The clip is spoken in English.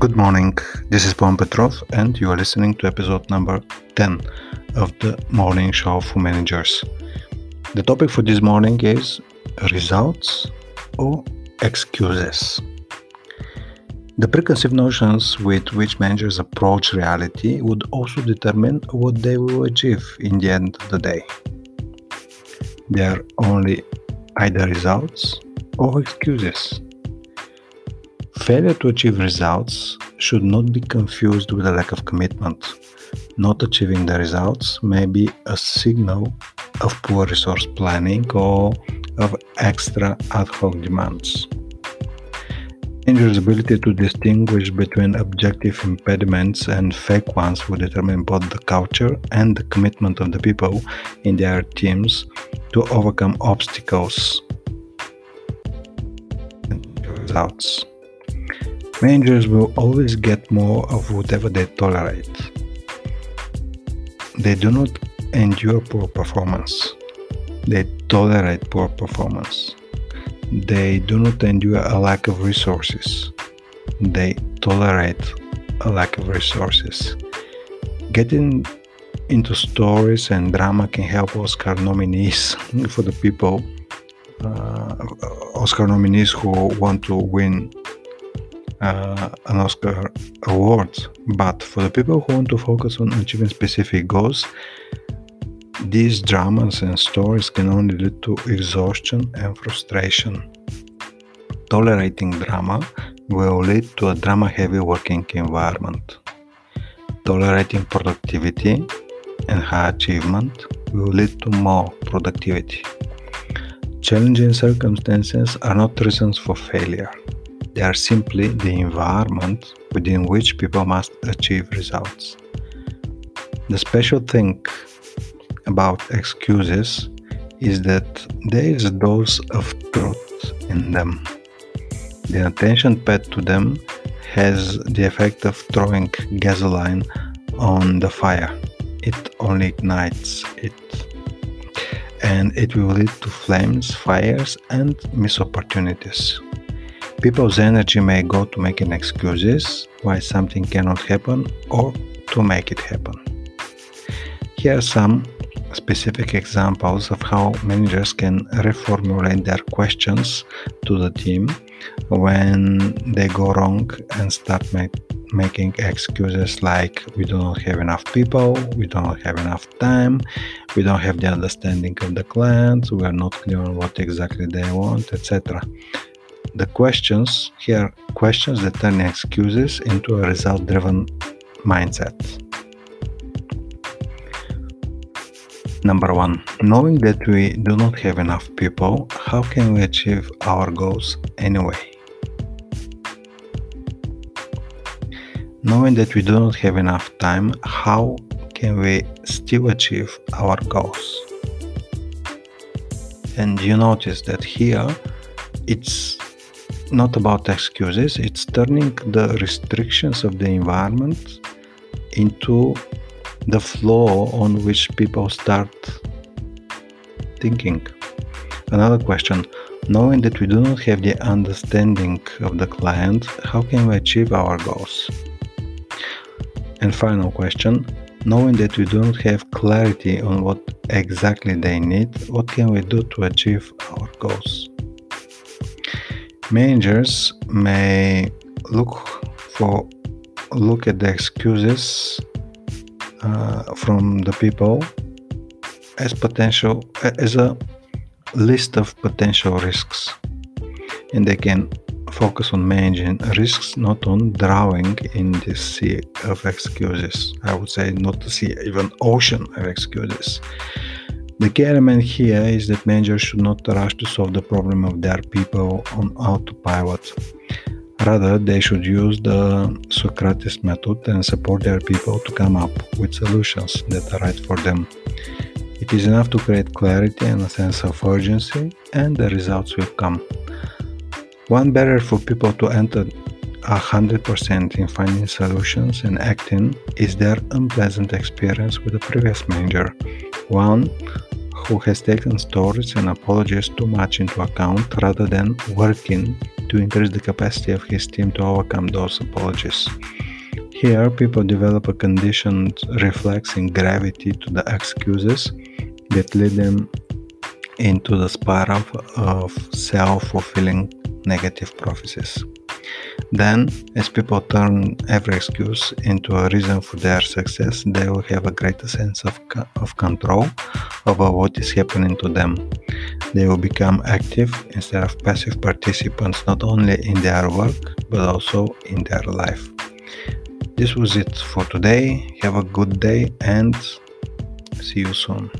Good morning, this is Bon Petrov, and you are listening to episode number 10 of the morning show for managers. The topic for this morning is results or excuses. The preconceived notions with which managers approach reality would also determine what they will achieve in the end of the day. They are only either results or excuses. Failure to achieve results should not be confused with a lack of commitment. Not achieving the results may be a signal of poor resource planning or of extra ad hoc demands. Managers' ability to distinguish between objective impediments and fake ones will determine both the culture and the commitment of the people in their teams to overcome obstacles and results. Managers will always get more of whatever they tolerate. They do not endure poor performance, they tolerate poor performance. They do not endure a lack of resources. They tolerate a lack of resources. Getting into stories and drama can help Oscar nominees for the people, uh, Oscar nominees who want to win uh, an Oscar award. But for the people who want to focus on achieving specific goals, these dramas and stories can only lead to exhaustion and frustration. Tolerating drama will lead to a drama heavy working environment. Tolerating productivity and high achievement will lead to more productivity. Challenging circumstances are not reasons for failure. They are simply the environment within which people must achieve results. The special thing about excuses is that there is a dose of truth in them. The attention paid to them has the effect of throwing gasoline on the fire. It only ignites it. And it will lead to flames, fires, and missed opportunities. People's energy may go to making excuses why something cannot happen or to make it happen. Here are some specific examples of how managers can reformulate their questions to the team when they go wrong and start make, making excuses like we do not have enough people, we do not have enough time, we don't have the understanding of the clients, we are not clear on what exactly they want, etc. The questions here questions that turn excuses into a result driven mindset. Number one, knowing that we do not have enough people, how can we achieve our goals anyway? Knowing that we do not have enough time, how can we still achieve our goals? And you notice that here it's not about excuses, it's turning the restrictions of the environment into the flow on which people start thinking. Another question knowing that we do not have the understanding of the client, how can we achieve our goals? And final question knowing that we do not have clarity on what exactly they need, what can we do to achieve our goals? Managers may look for look at the excuses uh, from the people as potential as a list of potential risks. And they can focus on managing risks not on drowning in this sea of excuses. I would say not to see even ocean of excuses the key element here is that managers should not rush to solve the problem of their people on autopilot Rather, they should use the Socrates method and support their people to come up with solutions that are right for them. It is enough to create clarity and a sense of urgency, and the results will come. One barrier for people to enter 100% in finding solutions and acting is their unpleasant experience with the previous manager, one who has taken stories and apologies too much into account rather than working to increase the capacity of his team to overcome those apologies. Here, people develop a conditioned reflex in gravity to the excuses that lead them into the spiral of self fulfilling negative prophecies. Then, as people turn every excuse into a reason for their success, they will have a greater sense of, of control over what is happening to them. They will become active instead of passive participants not only in their work but also in their life. This was it for today. Have a good day and see you soon.